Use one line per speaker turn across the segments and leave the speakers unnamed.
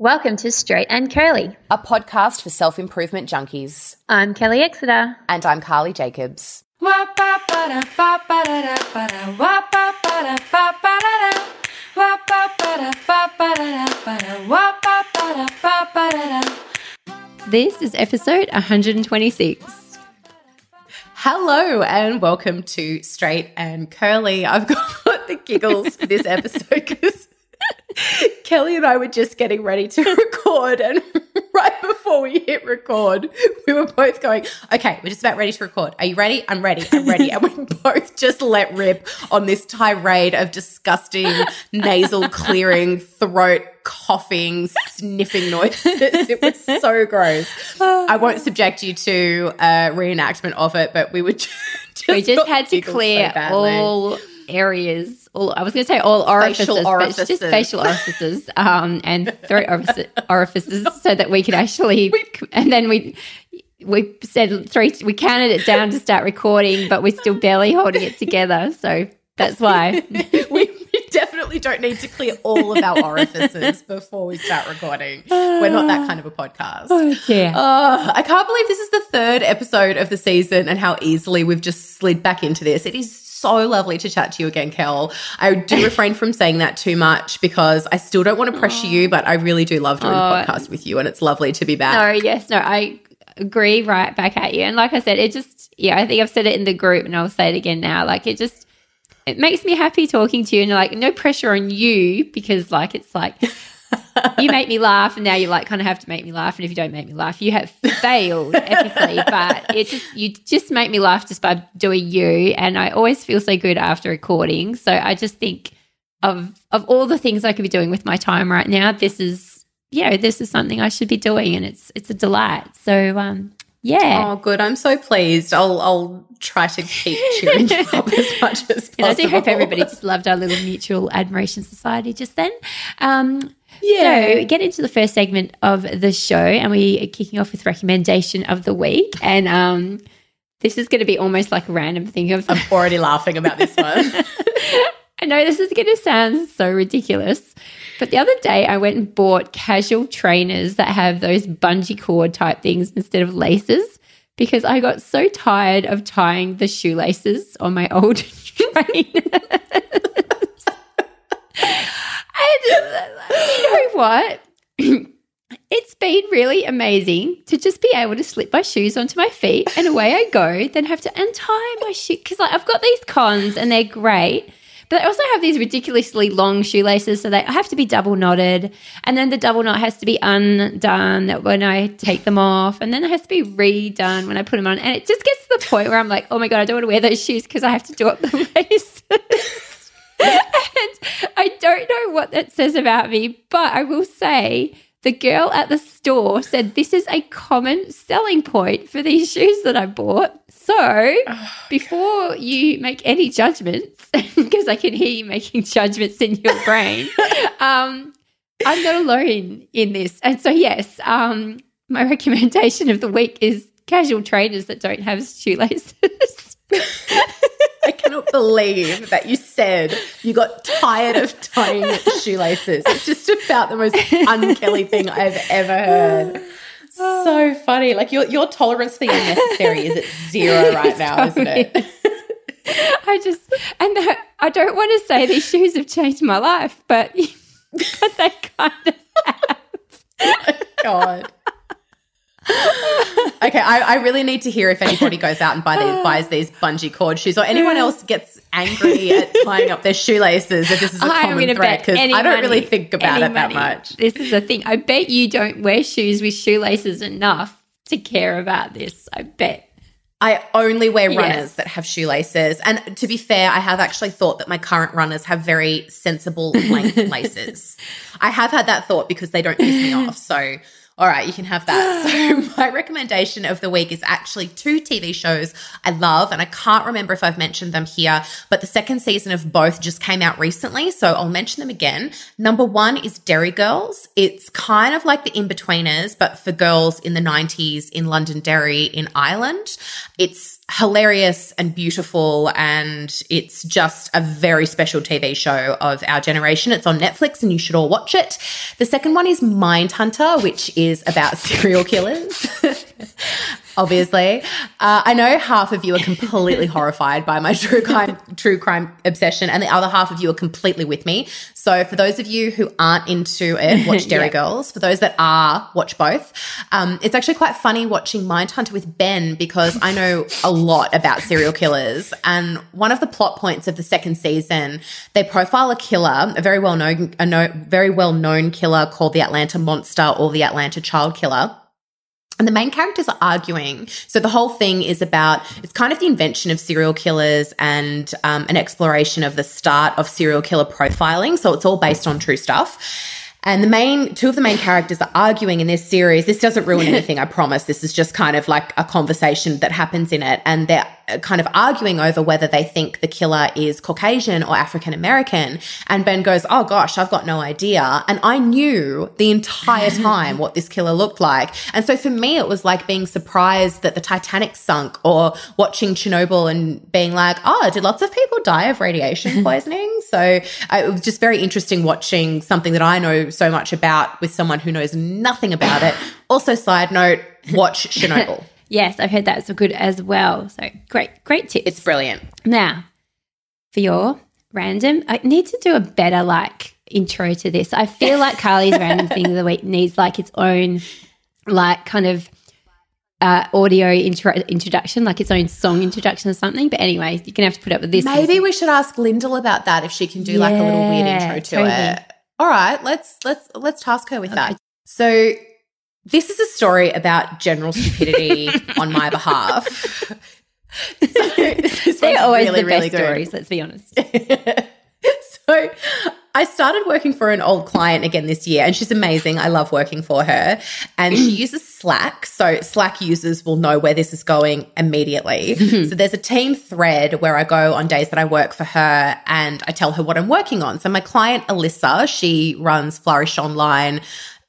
Welcome to Straight and Curly,
a podcast for self improvement junkies.
I'm Kelly Exeter.
And I'm Carly Jacobs.
This is episode 126.
Hello and welcome to Straight and Curly. I've got the giggles for this episode because Kelly and I were just getting ready to record, and right before we hit record, we were both going, Okay, we're just about ready to record. Are you ready? I'm ready. I'm ready. And we both just let rip on this tirade of disgusting nasal clearing, throat coughing, sniffing noises. It was so gross. I won't subject you to a reenactment of it, but we would just,
we just had to clear so all areas, all I was going to say all orifices, orifices, but it's just facial orifices um, and throat orifices, so that we could actually. and then we we said three. We counted it down to start recording, but we're still barely holding it together. So that's why
we, we definitely don't need to clear all of our orifices before we start recording. We're not that kind of a podcast.
Oh, yeah.
Uh, I can't believe this is the third episode of the season and how easily we've just slid back into this. It is so lovely to chat to you again, Kel. I do refrain from saying that too much because I still don't want to pressure you, but I really do love doing oh, the podcast with you, and it's lovely to be back.
No, yes, no, I agree right back at you. And like I said, it just, yeah, I think I've said it in the group, and I'll say it again now. Like it just, it makes me happy talking to you, and like no pressure on you because like it's like you make me laugh, and now you like kind of have to make me laugh. And if you don't make me laugh, you have failed epically. But it just you just make me laugh just by doing you, and I always feel so good after recording. So I just think of of all the things I could be doing with my time right now, this is yeah, this is something I should be doing, and it's it's a delight. So um, yeah.
Oh, good. I'm so pleased. I'll I'll try to keep cheering you up as much as possible. And I
do hope everybody just loved our little mutual admiration society just then. Um,
yeah.
So get into the first segment of the show, and we are kicking off with recommendation of the week. And um, this is going to be almost like a random thing of.
I'm already laughing about this one.
I know this is going to sound so ridiculous, but the other day I went and bought casual trainers that have those bungee cord type things instead of laces because I got so tired of tying the shoelaces on my old trainers. and you know what? it's been really amazing to just be able to slip my shoes onto my feet and away I go, then have to untie my shoe because like I've got these cons and they're great. But they also have these ridiculously long shoelaces, so they have to be double knotted. And then the double knot has to be undone when I take them off. And then it has to be redone when I put them on. And it just gets to the point where I'm like, oh my God, I don't want to wear those shoes because I have to do up the laces. and I don't know what that says about me, but I will say the girl at the store said this is a common selling point for these shoes that I bought. So oh, before God. you make any judgments, because I can hear you making judgments in your brain, um, I'm not alone in this. And so, yes, um, my recommendation of the week is casual trainers that don't have shoelaces.
I cannot believe that you said you got tired of tying shoelaces. It's just about the most unkelly thing I've ever heard. So funny. Like your your tolerance for the unnecessary is at zero right now, isn't it?
I just and the, I don't want to say these shoes have changed my life, but but they kind of have.
Oh God okay, I, I, really need to hear if anybody goes out and buy these, buys these bungee cord shoes, or anyone else gets angry at tying up their shoelaces. If this is a I'm common thread, because I don't really think about it that much.
This is a thing. I bet you don't wear shoes with shoelaces enough to care about this. I bet.
I only wear runners yes. that have shoelaces. And to be fair, I have actually thought that my current runners have very sensible length laces. I have had that thought because they don't piss me off. So all right, you can have that. So, my recommendation of the week is actually two TV shows I love, and I can't remember if I've mentioned them here, but the second season of both just came out recently. So, I'll mention them again. Number one is Derry Girls. It's kind of like the Inbetweeners, but for girls in the 90s in Londonderry in Ireland. It's hilarious and beautiful. And it's just a very special TV show of our generation. It's on Netflix and you should all watch it. The second one is Mindhunter, which is about serial killers. obviously. Uh, I know half of you are completely horrified by my true crime, true crime obsession, and the other half of you are completely with me. So, for those of you who aren't into it, watch Derry yeah. Girls. For those that are, watch both. Um, it's actually quite funny watching Mindhunter with Ben because I know a lot about serial killers. And one of the plot points of the second season, they profile a killer, a very well known, a no, very well known killer called the Atlanta Monster or the Atlanta Child Killer. And the main characters are arguing. So the whole thing is about it's kind of the invention of serial killers and um, an exploration of the start of serial killer profiling. So it's all based on true stuff. And the main two of the main characters are arguing in this series. This doesn't ruin anything, I promise. This is just kind of like a conversation that happens in it. And they're kind of arguing over whether they think the killer is Caucasian or African American. And Ben goes, Oh gosh, I've got no idea. And I knew the entire time what this killer looked like. And so for me, it was like being surprised that the Titanic sunk or watching Chernobyl and being like, Oh, did lots of people die of radiation poisoning? so uh, it was just very interesting watching something that I know so much about with someone who knows nothing about it. Also, side note, watch Chernobyl.
Yes, I've heard that's so good as well. So great, great tips.
It's brilliant.
Now, for your random, I need to do a better like intro to this. I feel like Carly's random thing of the week needs like its own like kind of uh, audio intro- introduction, like its own song introduction or something. But anyway, you're gonna have to put up with this.
Maybe we should ask Lyndall about that if she can do yeah, like a little weird intro to totally. it. All right, let's let's let's task her with okay. that. So this is a story about general stupidity on my behalf.
So They're always really, the best really stories, let's be honest.
so I started working for an old client again this year, and she's amazing. I love working for her. And she uses Slack. So Slack users will know where this is going immediately. Mm-hmm. so there's a team thread where I go on days that I work for her and I tell her what I'm working on. So my client, Alyssa, she runs Flourish Online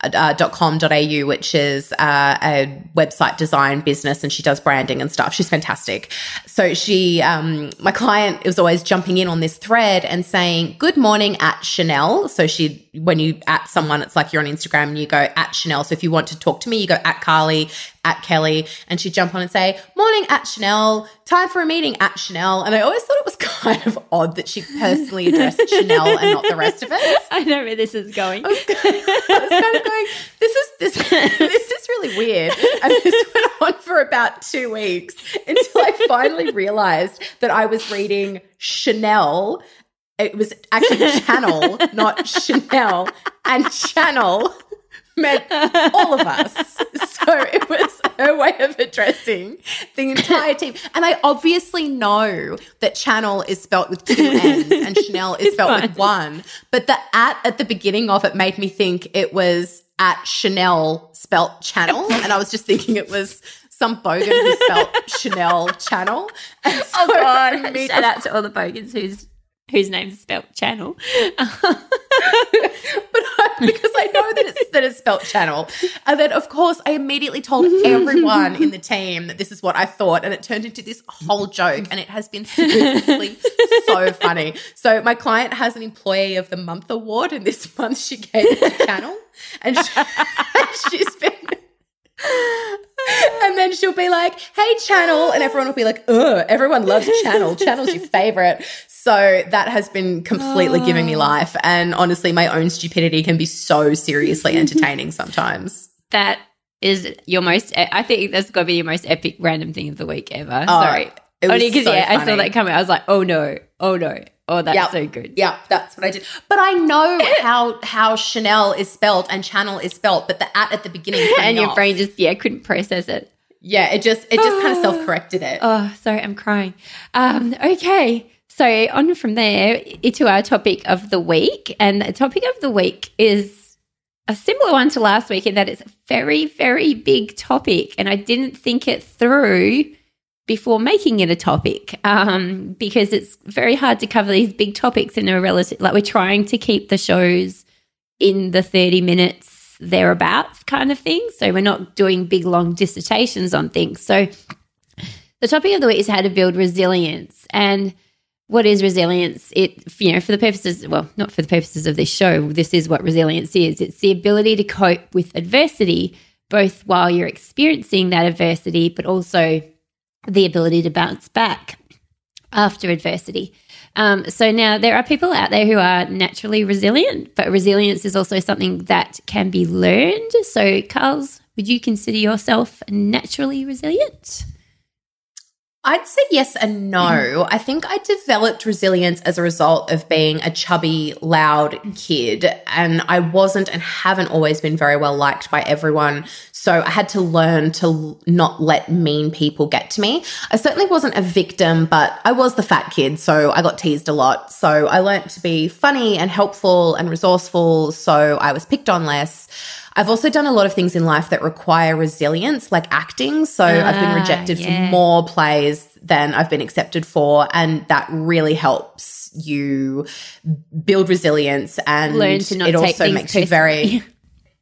uh, .com.au, which is uh, a website design business, and she does branding and stuff. She's fantastic. So she, um, my client was always jumping in on this thread and saying, "Good morning at Chanel." So she, when you at someone, it's like you're on Instagram and you go at Chanel. So if you want to talk to me, you go at Carly at Kelly, and she'd jump on and say, Morning at Chanel, time for a meeting at Chanel. And I always thought it was kind of odd that she personally addressed Chanel and not the rest of us.
I know where this is going. I was,
I was kind of going, this is this this is really weird. And this went on for about two weeks until I finally realized that I was reading Chanel it was actually channel, not Chanel, and channel meant all of us. So it was her way of addressing the entire team. And I obviously know that channel is spelt with two N's and Chanel is spelt with one. But the at at the beginning of it made me think it was at Chanel spelt channel. And I was just thinking it was some bogan who spelt Chanel channel.
Oh so oh God. Shout out to all the bogans who's whose name's spelt channel. but
I, because I know that it's that it's spelt channel. And then of course I immediately told everyone in the team that this is what I thought. And it turned into this whole joke. And it has been seriously so funny. So my client has an employee of the month award, and this month she gave it to channel. And she, she's been and then she'll be like, "Hey, Channel," and everyone will be like, "Ugh, everyone loves Channel. Channel's your favorite." So that has been completely oh. giving me life. And honestly, my own stupidity can be so seriously entertaining sometimes.
That is your most. I think that's got to be your most epic random thing of the week ever. Oh, Sorry, only because so yeah, funny. I saw that coming. I was like, "Oh no, oh no." Oh, that's yep. so good.
Yeah, that's what I did. But I know how how Chanel is spelled and channel is spelled, but the at at the beginning
and your
off.
brain just yeah couldn't process it.
Yeah, it just it just kind of self corrected it.
Oh, sorry, I'm crying. Um, okay, so on from there into our topic of the week, and the topic of the week is a similar one to last week in that it's a very very big topic, and I didn't think it through before making it a topic um, because it's very hard to cover these big topics in a relative like we're trying to keep the shows in the 30 minutes thereabouts kind of thing. So we're not doing big long dissertations on things. So the topic of the week is how to build resilience. And what is resilience? It, you know, for the purposes, well, not for the purposes of this show, this is what resilience is. It's the ability to cope with adversity, both while you're experiencing that adversity, but also the ability to bounce back after adversity. Um, so now there are people out there who are naturally resilient, but resilience is also something that can be learned. So, Carls, would you consider yourself naturally resilient?
I'd say yes and no. Mm-hmm. I think I developed resilience as a result of being a chubby, loud kid. And I wasn't and haven't always been very well liked by everyone. So I had to learn to not let mean people get to me. I certainly wasn't a victim, but I was the fat kid. So I got teased a lot. So I learned to be funny and helpful and resourceful. So I was picked on less. I've also done a lot of things in life that require resilience, like acting. So ah, I've been ah, rejected yeah. for more plays than I've been accepted for. And that really helps you build resilience and
learn to not it also makes personally. you very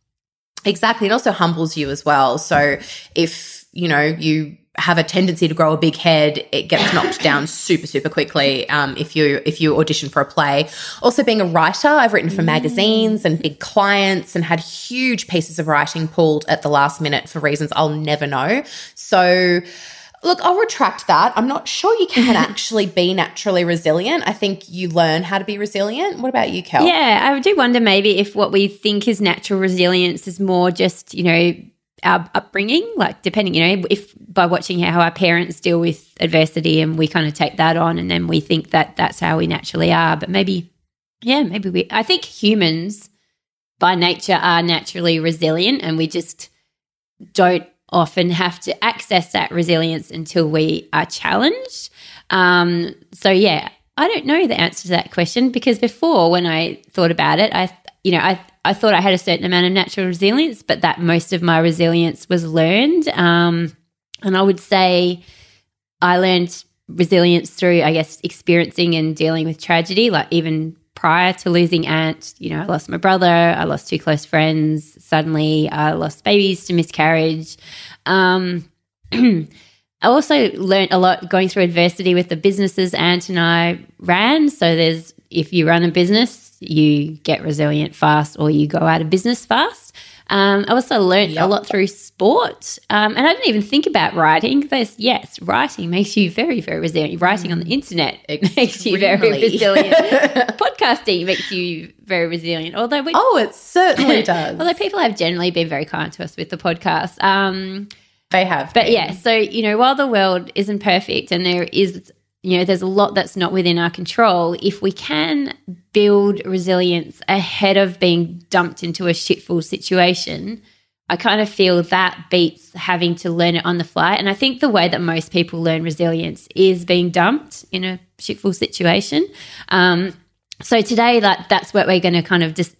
exactly. It also humbles you as well. So if, you know, you have a tendency to grow a big head, it gets knocked down super, super quickly um, if you if you audition for a play. Also, being a writer, I've written for magazines and big clients, and had huge pieces of writing pulled at the last minute for reasons I'll never know. So. Look, I'll retract that. I'm not sure you can actually be naturally resilient. I think you learn how to be resilient. What about you, Kel?
Yeah, I do wonder maybe if what we think is natural resilience is more just, you know, our upbringing, like depending, you know, if by watching how our parents deal with adversity and we kind of take that on and then we think that that's how we naturally are. But maybe, yeah, maybe we, I think humans by nature are naturally resilient and we just don't often have to access that resilience until we are challenged. Um, so, yeah, I don't know the answer to that question because before when I thought about it, I, you know, I I thought I had a certain amount of natural resilience, but that most of my resilience was learned. Um, and I would say I learned resilience through, I guess, experiencing and dealing with tragedy, like even prior to losing Ant, you know, I lost my brother, I lost two close friends, suddenly I lost babies to miscarriage. Um, I also learned a lot going through adversity with the businesses Ant and I ran. So there's, if you run a business, you get resilient fast or you go out of business fast. Um, I also learned yep. a lot through sport, um, and I didn't even think about writing. There's, yes, writing makes you very, very resilient. Writing on the internet Extremely. makes you very resilient. Podcasting makes you very resilient. Although, we,
oh, it certainly does.
although people have generally been very kind to us with the podcast. Um,
they have,
but been. yeah. So you know, while the world isn't perfect and there is you know, there's a lot that's not within our control. If we can build resilience ahead of being dumped into a shitful situation, I kind of feel that beats having to learn it on the fly. And I think the way that most people learn resilience is being dumped in a shitful situation. Um, so today, that that's what we're going to kind of just.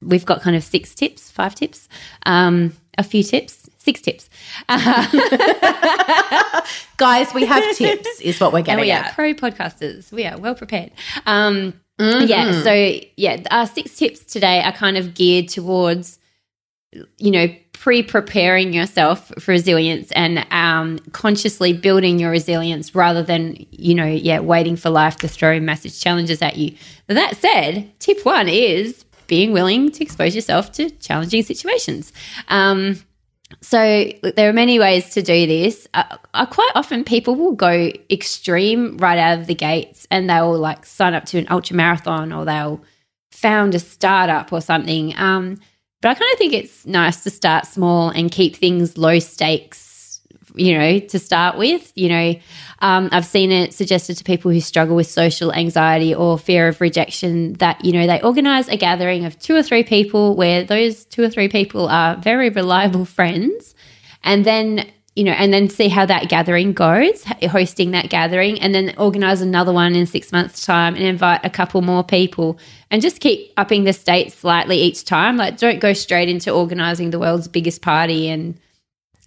We've got kind of six tips, five tips, um, a few tips six tips.
Guys, we have tips, is what we're getting and
we
at.
are pro podcasters. We are well prepared. Um, mm-hmm. Yeah. So, yeah, our six tips today are kind of geared towards, you know, pre preparing yourself for resilience and um, consciously building your resilience rather than, you know, yeah, waiting for life to throw massive challenges at you. That said, tip one is being willing to expose yourself to challenging situations. Um, so there are many ways to do this. Uh, uh, quite often, people will go extreme right out of the gates, and they'll like sign up to an ultra marathon, or they'll found a startup or something. Um, but I kind of think it's nice to start small and keep things low stakes you know, to start with. You know, um, I've seen it suggested to people who struggle with social anxiety or fear of rejection that, you know, they organize a gathering of two or three people where those two or three people are very reliable friends. And then you know, and then see how that gathering goes, hosting that gathering, and then organize another one in six months' time and invite a couple more people and just keep upping the state slightly each time. Like, don't go straight into organizing the world's biggest party and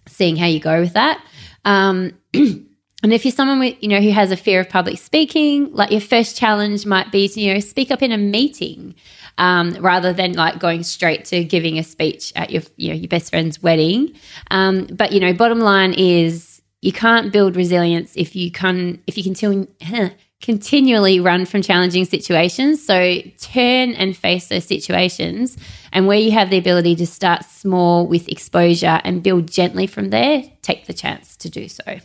seeing how you go with that. Um, and if you're someone with, you know, who has a fear of public speaking, like your first challenge might be to, you know, speak up in a meeting um, rather than like going straight to giving a speech at your, you know, your best friend's wedding. Um, but, you know, bottom line is you can't build resilience if you can if you continue continually run from challenging situations. So turn and face those situations. And where you have the ability to start small with exposure and build gently from there, take the chance to do so.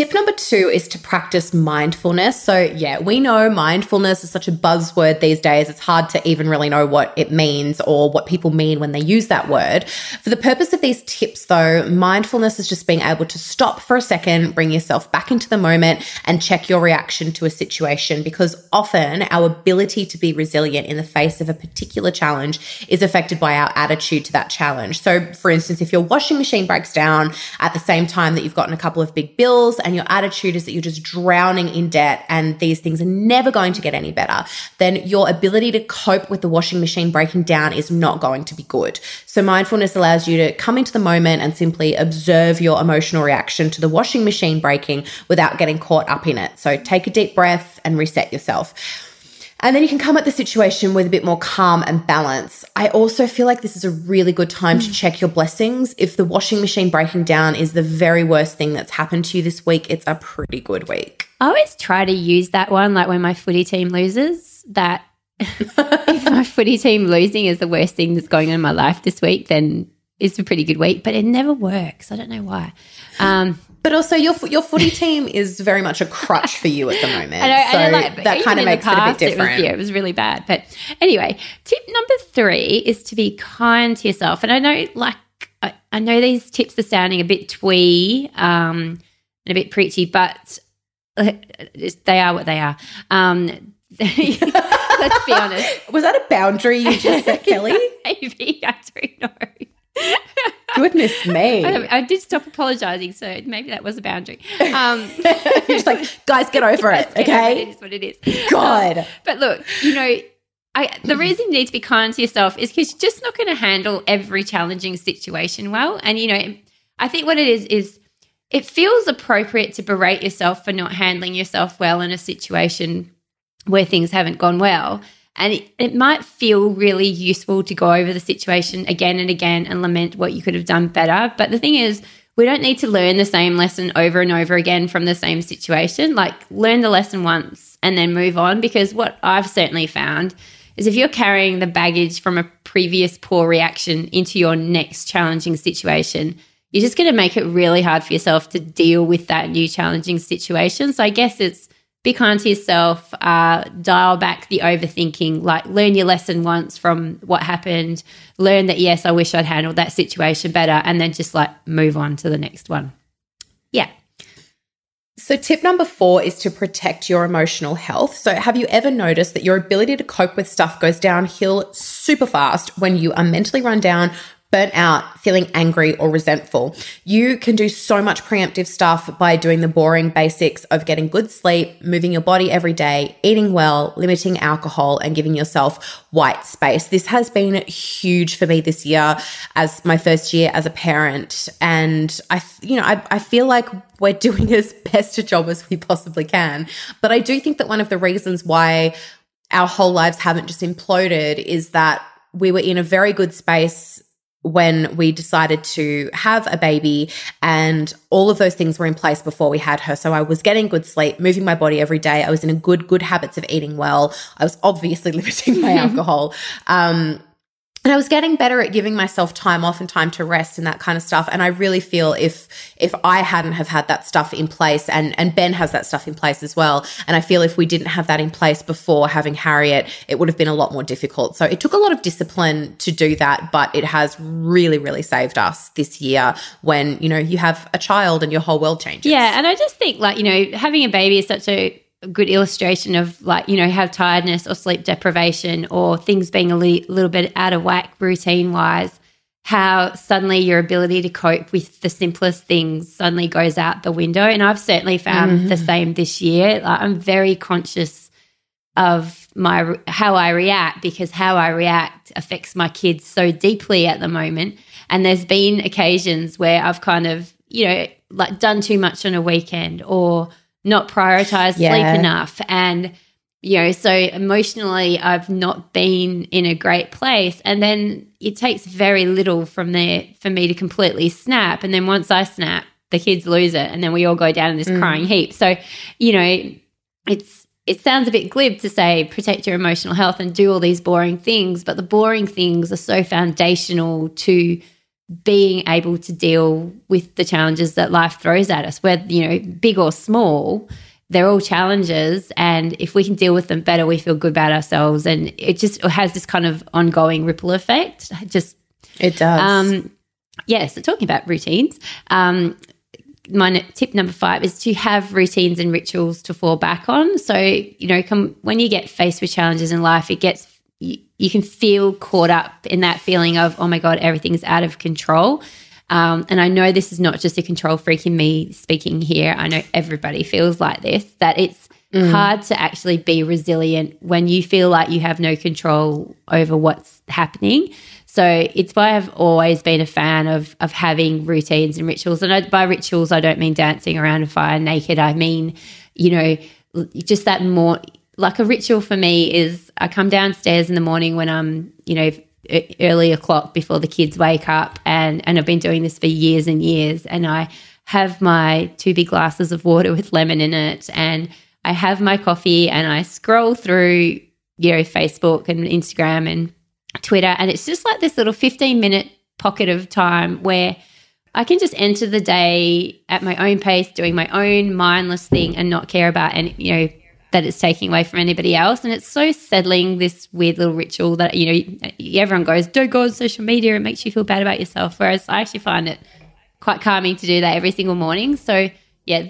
Tip number two is to practice mindfulness. So, yeah, we know mindfulness is such a buzzword these days. It's hard to even really know what it means or what people mean when they use that word. For the purpose of these tips, though, mindfulness is just being able to stop for a second, bring yourself back into the moment, and check your reaction to a situation because often our ability to be resilient in the face of a particular challenge is affected by our attitude to that challenge. So, for instance, if your washing machine breaks down at the same time that you've gotten a couple of big bills, and your attitude is that you're just drowning in debt and these things are never going to get any better, then your ability to cope with the washing machine breaking down is not going to be good. So mindfulness allows you to come into the moment and simply observe your emotional reaction to the washing machine breaking without getting caught up in it. So take a deep breath and reset yourself. And then you can come at the situation with a bit more calm and balance. I also feel like this is a really good time mm. to check your blessings. If the washing machine breaking down is the very worst thing that's happened to you this week, it's a pretty good week.
I always try to use that one, like when my footy team loses, that if my footy team losing is the worst thing that's going on in my life this week, then it's a pretty good week, but it never works. I don't know why. Um,
but also, your your footy team is very much a crutch for you at the moment. I so like, that kind of makes past, it a bit different.
It was, yeah, it was really bad. But anyway, tip number three is to be kind to yourself. And I know, like, I, I know these tips are sounding a bit twee um, and a bit preachy, but uh, they are what they are. Um, let's be honest.
Was that a boundary you just set, Kelly?
Maybe I don't know.
Goodness me.
I, I, did stop apologizing, so maybe that was a boundary. Um,
You're just like, guys, get over it, okay?
it is what it is.
God. Um,
but look, you know, I, the reason you need to be kind to yourself is because you're just not going to handle every challenging situation well. And, you know, I think what it is, is it feels appropriate to berate yourself for not handling yourself well in a situation where things haven't gone well. And it, it might feel really useful to go over the situation again and again and lament what you could have done better. But the thing is, we don't need to learn the same lesson over and over again from the same situation. Like, learn the lesson once and then move on. Because what I've certainly found is if you're carrying the baggage from a previous poor reaction into your next challenging situation, you're just going to make it really hard for yourself to deal with that new challenging situation. So, I guess it's be kind to yourself, uh, dial back the overthinking, like learn your lesson once from what happened, learn that, yes, I wish I'd handled that situation better, and then just like move on to the next one. Yeah.
So, tip number four is to protect your emotional health. So, have you ever noticed that your ability to cope with stuff goes downhill super fast when you are mentally run down, burnt out, feeling angry or resentful. You can do so much preemptive stuff by doing the boring basics of getting good sleep, moving your body every day, eating well, limiting alcohol, and giving yourself white space. This has been huge for me this year as my first year as a parent. And I, you know, I, I feel like we're doing as best a job as we possibly can. But I do think that one of the reasons why our whole lives haven't just imploded is that we were in a very good space when we decided to have a baby and all of those things were in place before we had her. So i was getting good sleep moving my body every day. I was in a good good habits of eating well. I was obviously limiting my alcohol. Um, and I was getting better at giving myself time off and time to rest and that kind of stuff. And I really feel if if I hadn't have had that stuff in place, and and Ben has that stuff in place as well, and I feel if we didn't have that in place before having Harriet, it would have been a lot more difficult. So it took a lot of discipline to do that, but it has really really saved us this year. When you know you have a child and your whole world changes.
Yeah, and I just think like you know having a baby is such a good illustration of like you know have tiredness or sleep deprivation or things being a li- little bit out of whack routine wise how suddenly your ability to cope with the simplest things suddenly goes out the window. And i've certainly found mm-hmm. the same this year. Like, i'm very conscious of my how i react because how i react affects my kids so deeply at the moment. And there's been occasions where i've kind of you know like done too much on a weekend or not prioritize yeah. sleep enough. And, you know, so emotionally, I've not been in a great place. And then it takes very little from there for me to completely snap. And then once I snap, the kids lose it and then we all go down in this mm. crying heap. So, you know, it's it sounds a bit glib to say protect your emotional health and do all these boring things, but the boring things are so foundational to being able to deal with the challenges that life throws at us, whether, you know, big or small. They're all challenges, and if we can deal with them better, we feel good about ourselves, and it just has this kind of ongoing ripple effect. Just
It does.
um, yeah, so talking about routines, um, my tip number five is to have routines and rituals to fall back on. So, you know, come, when you get faced with challenges in life, it gets, you, you can feel caught up in that feeling of, oh my God, everything's out of control. Um, and I know this is not just a control freak in me speaking here. I know everybody feels like this, that it's hard to actually be resilient when you feel like you have no control over what's happening. So it's why I've always been a fan of of having routines and rituals. And I, by rituals, I don't mean dancing around a fire naked. I mean, you know, just that more like a ritual for me is I come downstairs in the morning when I'm, you know, early o'clock before the kids wake up, and and I've been doing this for years and years, and I have my two big glasses of water with lemon in it, and I have my coffee, and I scroll through, you know, Facebook and Instagram and Twitter, and it's just like this little 15 minute pocket of time where I can just enter the day at my own pace, doing my own mindless thing and not care about any, you know, that it's taking away from anybody else. And it's so settling, this weird little ritual that, you know, everyone goes, don't go on social media. It makes you feel bad about yourself. Whereas I actually find it quite calming to do that every single morning. So, yeah,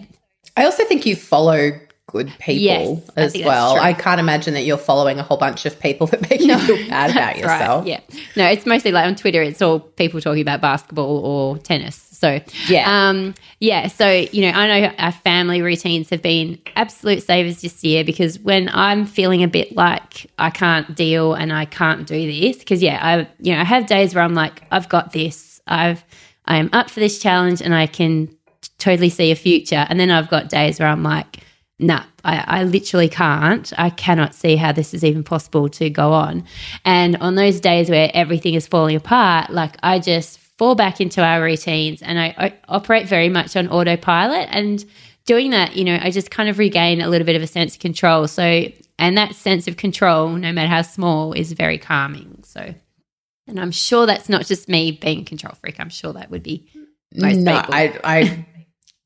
I also think you follow good people
Yes,
as
that's
well. I can't imagine that you're following a whole bunch of people that make you feel bad about yourself.
Right. Yeah. No, it's mostly like on Twitter, it's all people talking about basketball or tennis. So,
Yeah.
Um, yeah. So, you know, I know our family routines have been absolute savers this year because when I'm feeling a bit like I can't deal and I can't do this, because, yeah, I, you know, I have days where I'm like, I've got this. I've, I am up for this challenge and I can totally see a future. And then I've got days where I'm like, nah, I, I literally can't. I cannot see how this is even possible to go on. And on those days where everything is falling apart, like I just fall back into our routines and I, I operate very much on autopilot. And doing that, you know, I just kind of regain a little bit of a sense of control. So, and that sense of control, no matter how small, is very calming. So, and I'm sure that's not just me being control freak. I'm sure that would be most
no,
people.
I, I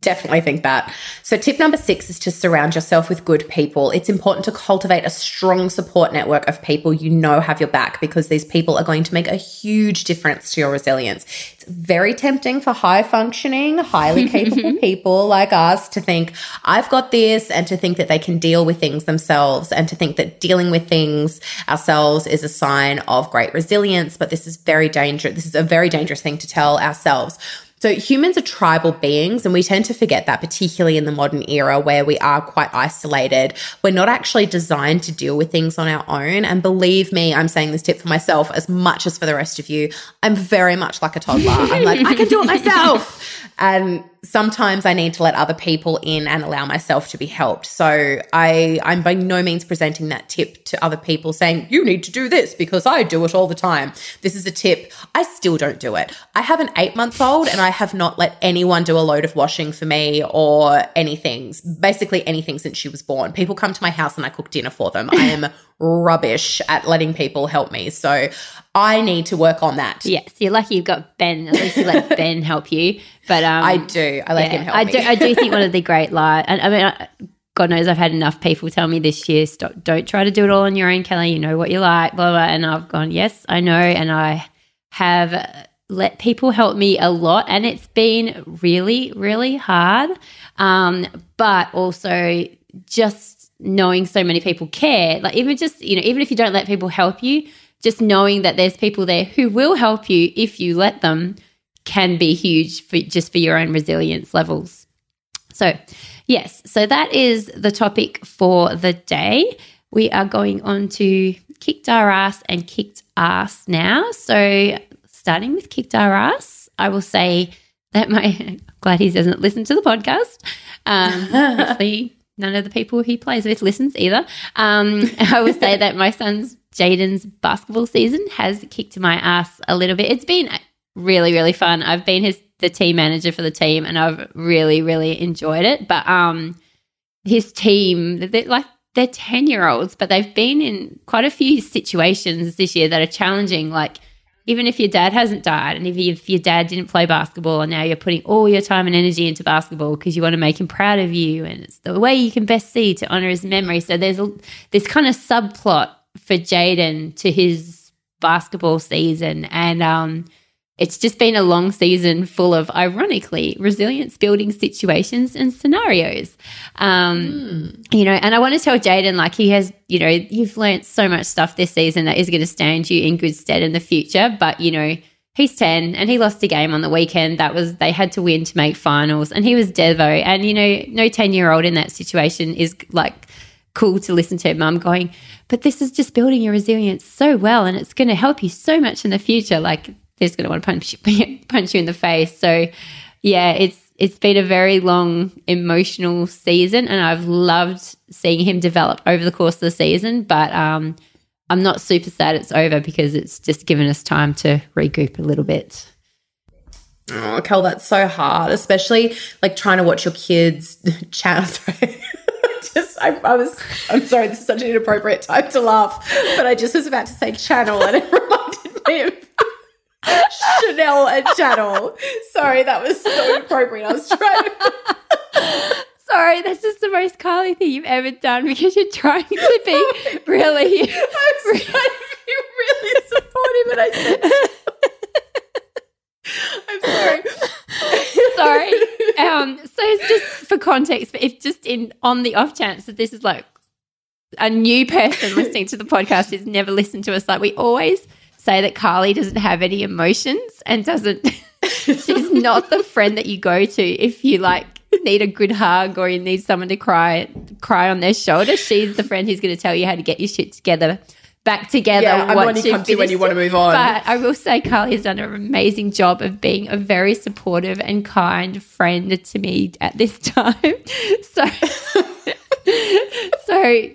definitely think that. So, tip number six is to surround yourself with good people. It's important to cultivate a strong support network of people you know have your back because these people are going to make a huge difference to your resilience. It's very tempting for high functioning, highly capable people like us to think, I've got this, and to think that they can deal with things themselves, and to think that dealing with things ourselves is a sign of great resilience. But this is very dangerous. This is a very dangerous thing to tell ourselves. So humans are tribal beings, and we tend to forget that, particularly in the modern era where we are quite isolated. We're not actually designed to deal with things on our own. And believe me, I'm saying this tip for myself as much as for the rest of you. I'm very much like a toddler. I'm like, I can do it myself. And sometimes I need to let other people in and allow myself to be helped. So I, I'm by no means presenting that tip to other people saying, you need to do this because I do it all the time. This is a tip. I still don't do it. I have an eight month old and I have not let anyone do a load of washing for me or anything, basically anything since she was born. People come to my house and I cook dinner for them. I am rubbish at letting people help me. So I need to work on that.
Yes, you're lucky you've got Ben. At least you let Ben help you. But um,
I do. I let
yeah,
him help
I
me.
do. I do think one of the great lies. And I mean, I, God knows I've had enough people tell me this year, stop, don't try to do it all on your own, Kelly. You know what you like, blah blah. And I've gone, yes, I know, and I have let people help me a lot, and it's been really, really hard. Um, but also just knowing so many people care, like even just you know, even if you don't let people help you, just knowing that there's people there who will help you if you let them can be huge for just for your own resilience levels. So, yes, so that is the topic for the day. We are going on to kicked our ass and kicked ass now. So, starting with kicked our ass, I will say that my I'm glad he doesn't listen to the podcast. Um, hopefully, none of the people he plays with listens either. Um, I will say that my son's Jaden's basketball season has kicked my ass a little bit. It's been really, really fun. I've been his the team manager for the team, and I've really, really enjoyed it. But um, his team, they're like they're ten year olds, but they've been in quite a few situations this year that are challenging. Like even if your dad hasn't died, and if, you, if your dad didn't play basketball, and now you're putting all your time and energy into basketball because you want to make him proud of you, and it's the way you can best see to honor his memory. So there's a, this kind of subplot for Jaden to his basketball season, and um, it's just been a long season full of, ironically, resilience building situations and scenarios. Um, mm. You know, and I want to tell Jaden, like, he has, you know, you've learned so much stuff this season that is going to stand you in good stead in the future. But, you know, he's 10 and he lost a game on the weekend. That was, they had to win to make finals. And he was Devo. And, you know, no 10 year old in that situation is like, cool to listen to mum going, but this is just building your resilience so well and it's going to help you so much in the future. Like who's going to want to punch punch you in the face. So yeah, it's it's been a very long emotional season, and I've loved seeing him develop over the course of the season. But um, I'm not super sad it's over because it's just given us time to regroup a little bit.
Oh, Kel, that's so hard, especially like trying to watch your kids channel. just, I, I, was, I'm sorry, this is such an inappropriate time to laugh, but I just was about to say channel and it reminded me of Chanel and Channel. Sorry, that was so inappropriate. I was trying
to. Sorry, that's just the most Carly thing you've ever done because you're trying to be really.
I was trying to be really supportive, and I said. I'm sorry.
sorry. Um, so it's just for context, but if just in on the off chance that this is like a new person listening to the podcast who's never listened to us, like we always say that Carly doesn't have any emotions and doesn't, she's not the friend that you go to if you like need a good hug or you need someone to cry cry on their shoulder. She's the friend who's going to tell you how to get your shit together back together.
Yeah, once you come to when you want to move on.
But I will say Carly has done an amazing job of being a very supportive and kind friend to me at this time. So, so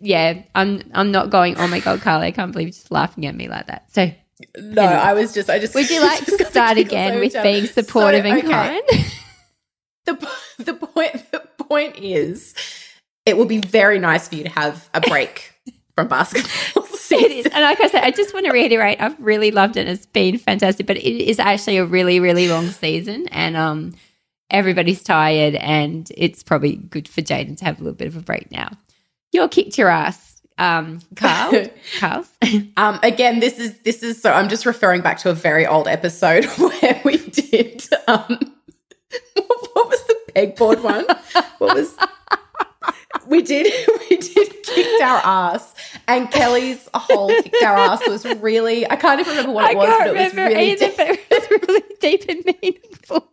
yeah, I'm I'm not going. Oh my god, Carly, I can't believe you're just laughing at me like that. So
no, anyway. I was just I just.
Would you like to start again with being supportive so, and okay. kind?
the the point the point is, it will be very nice for you to have a break from basketball.
it is, and like I said, I just want to reiterate, I've really loved it. It's been fantastic, but it is actually a really really long season, and um, everybody's tired, and it's probably good for Jaden to have a little bit of a break now. You're kicked your ass, um, Carl. Carl.
um, again, this is this is so. I'm just referring back to a very old episode where we did. Um, what was the pegboard one? What was? we did we did kicked our ass and kelly's whole kicked our ass was really i can't even remember what it was but it was really
either, deep. but it was really deep and meaningful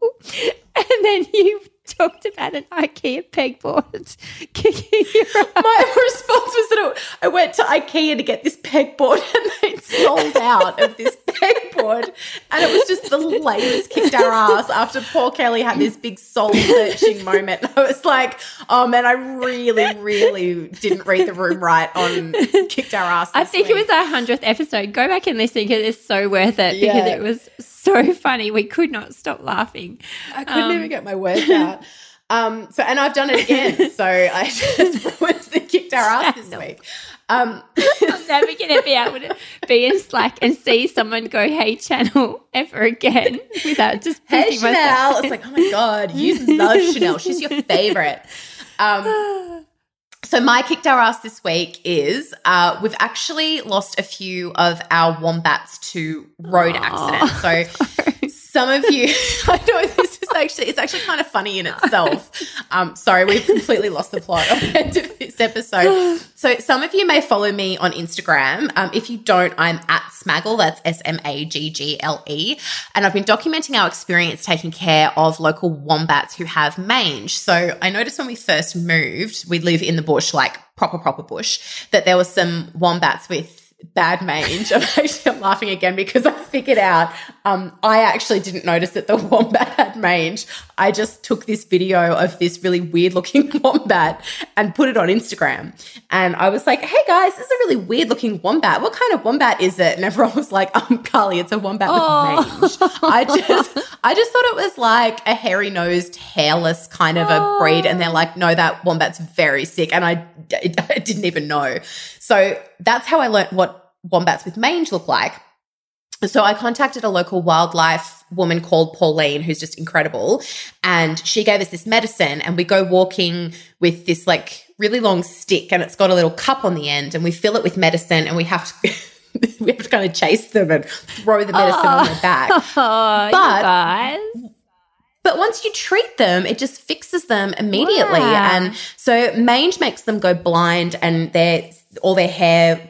and then you talked about an IKEA pegboard kicking your ass.
My response was that I went to IKEA to get this pegboard and they sold out of this pegboard. And it was just the latest kicked our ass after poor Kelly had this big soul searching moment. I was like, oh man, I really, really didn't read the room right on kicked our ass.
I think
week.
it was our 100th episode. Go back and listen because it's so worth it yeah. because it was so funny. We could not stop laughing.
I couldn't um, even get my words out. Um, so, and I've done it again. so I just kicked our ass this week. Um,
I'm never going to be able to be in Slack and see someone go, hey, channel, ever again without just
Hey, Chanel. Myself. It's like, oh my God, you love Chanel. She's your favorite. Um, so my kicked our ass this week is uh, we've actually lost a few of our wombats to road Aww. accidents. So some of you, I know this is actually it's actually kind of funny in itself. Um, sorry, we've completely lost the plot of this episode. So some of you may follow me on Instagram. Um, if you don't, I'm at Smaggle. That's S M A G G L E, and I've been documenting our experience taking care of local wombats who have mange. So I noticed when we first moved, we live in the bush, like proper proper bush, that there were some wombats with bad mange. I'm actually I'm laughing again because I figured out um, I actually didn't notice that the wombat had mange. I just took this video of this really weird looking wombat and put it on Instagram. And I was like, hey guys, this is a really weird looking wombat. What kind of wombat is it? And everyone was like, um, Carly, it's a wombat oh. with mange. I just, I just thought it was like a hairy nosed, hairless kind of a breed. And they're like, no, that wombat's very sick. And I, I didn't even know. So that's how I learned what wombats with mange look like. So I contacted a local wildlife woman called Pauline, who's just incredible. And she gave us this medicine, and we go walking with this like really long stick, and it's got a little cup on the end, and we fill it with medicine, and we have to. we have to kind of chase them and throw the medicine oh, on their back.
Oh, but
but once you treat them, it just fixes them immediately. Wow. And so mange makes them go blind and their all their hair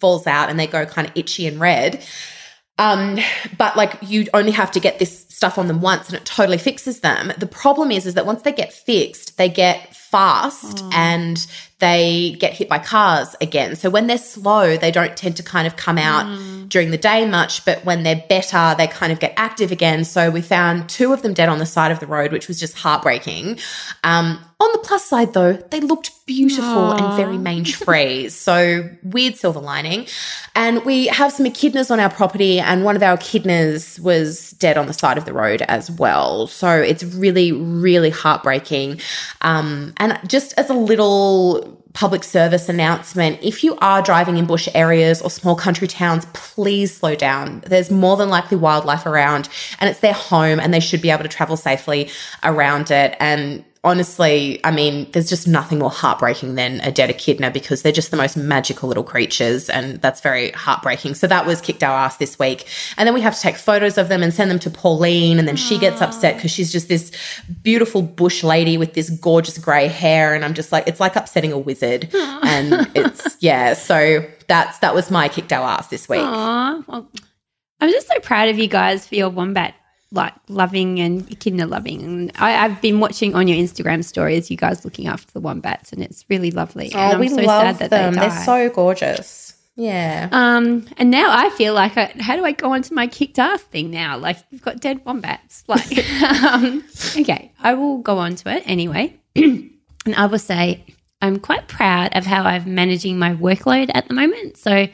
falls out and they go kind of itchy and red. Um, but like you only have to get this stuff on them once and it totally fixes them. The problem is, is that once they get fixed, they get fast oh. and they get hit by cars again. So when they're slow, they don't tend to kind of come out mm. during the day much, but when they're better, they kind of get active again. So we found two of them dead on the side of the road, which was just heartbreaking. Um, on the plus side, though, they looked beautiful Aww. and very mange free. so weird silver lining. And we have some echidnas on our property, and one of our echidnas was dead on the side of the road as well. So it's really, really heartbreaking. Um, and just as a little public service announcement if you are driving in bush areas or small country towns, please slow down. There's more than likely wildlife around, and it's their home, and they should be able to travel safely around it. And honestly, I mean, there's just nothing more heartbreaking than a dead echidna because they're just the most magical little creatures. And that's very heartbreaking. So that was kicked our ass this week. And then we have to take photos of them and send them to Pauline. And then she gets upset ah. because she's just this beautiful bush lady with this gorgeous grey hair. And I'm just like, it's like upsetting a wizard. Ah. and it's, yeah. So that's, that was my kicked our ass this week.
Aww. Well, I'm just so proud of you guys for your wombat like loving and echidna loving. And I, have been watching on your Instagram stories, you guys looking after the wombats, and it's really lovely.
Oh,
and
we so love them. They They're so gorgeous. Yeah.
Um, and now I feel like, I, how do I go on to my kicked ass thing now? Like you've got dead wombats. Like, um, okay, I will go on to it anyway, and I will say I'm quite proud of how I'm managing my workload at the moment. So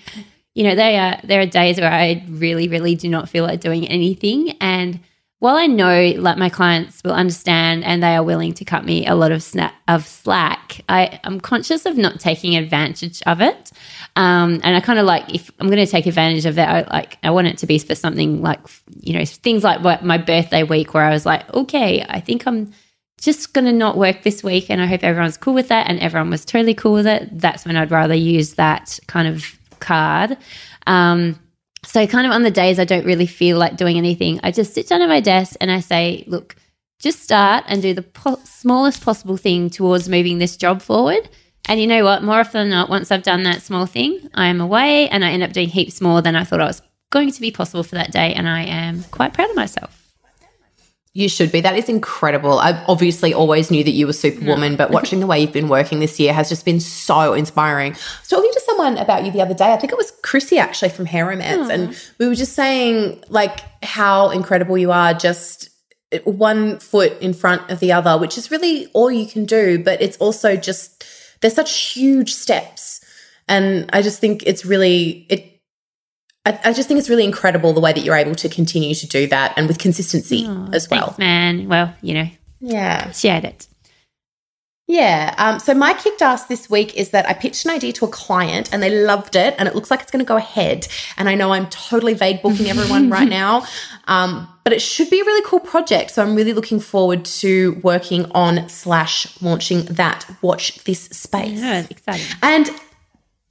you know, they are there are days where I really, really do not feel like doing anything. And while I know like my clients will understand and they are willing to cut me a lot of of slack, I am conscious of not taking advantage of it. Um, and I kind of like if I'm going to take advantage of that, I like I want it to be for something like you know things like what my birthday week where I was like, okay, I think I'm just going to not work this week, and I hope everyone's cool with that, and everyone was totally cool with it. That's when I'd rather use that kind of card. Um, so, kind of on the days I don't really feel like doing anything, I just sit down at my desk and I say, look, just start and do the po- smallest possible thing towards moving this job forward. And you know what? More often than not, once I've done that small thing, I am away and I end up doing heaps more than I thought I was going to be possible for that day. And I am quite proud of myself.
You should be. That is incredible. I obviously always knew that you were Superwoman, but watching the way you've been working this year has just been so inspiring. I was talking to someone about you the other day. I think it was Chrissy actually from Hair Romance, and we were just saying like how incredible you are just one foot in front of the other, which is really all you can do, but it's also just there's such huge steps. And I just think it's really it I, I, just think it's really incredible the way that you're able to continue to do that and with consistency oh, as well.
Thanks, man. Well, you know,
yeah,
appreciate it.
Yeah. Um, so my kicked ass this week is that I pitched an idea to a client and they loved it and it looks like it's going to go ahead. And I know I'm totally vague booking everyone right now, um, but it should be a really cool project. So I'm really looking forward to working on slash launching that. Watch this space.
Yeah, exciting.
And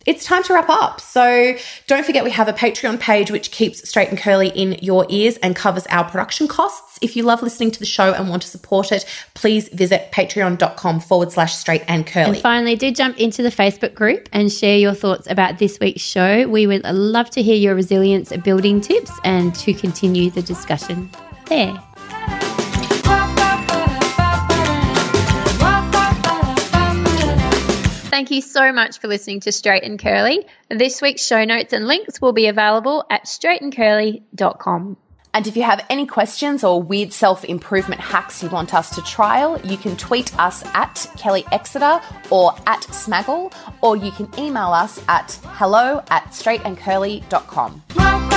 it's time to wrap up. So don't forget we have a Patreon page which keeps straight and curly in your ears and covers our production costs. If you love listening to the show and want to support it, please visit patreon.com forward slash straight and curly.
And finally, do jump into the Facebook group and share your thoughts about this week's show. We would love to hear your resilience building tips and to continue the discussion there. Thank you so much for listening to Straight and Curly. This week's show notes and links will be available at straightandcurly.com.
And if you have any questions or weird self improvement hacks you want us to trial, you can tweet us at Kelly Exeter or at Smaggle, or you can email us at hello at straightandcurly.com.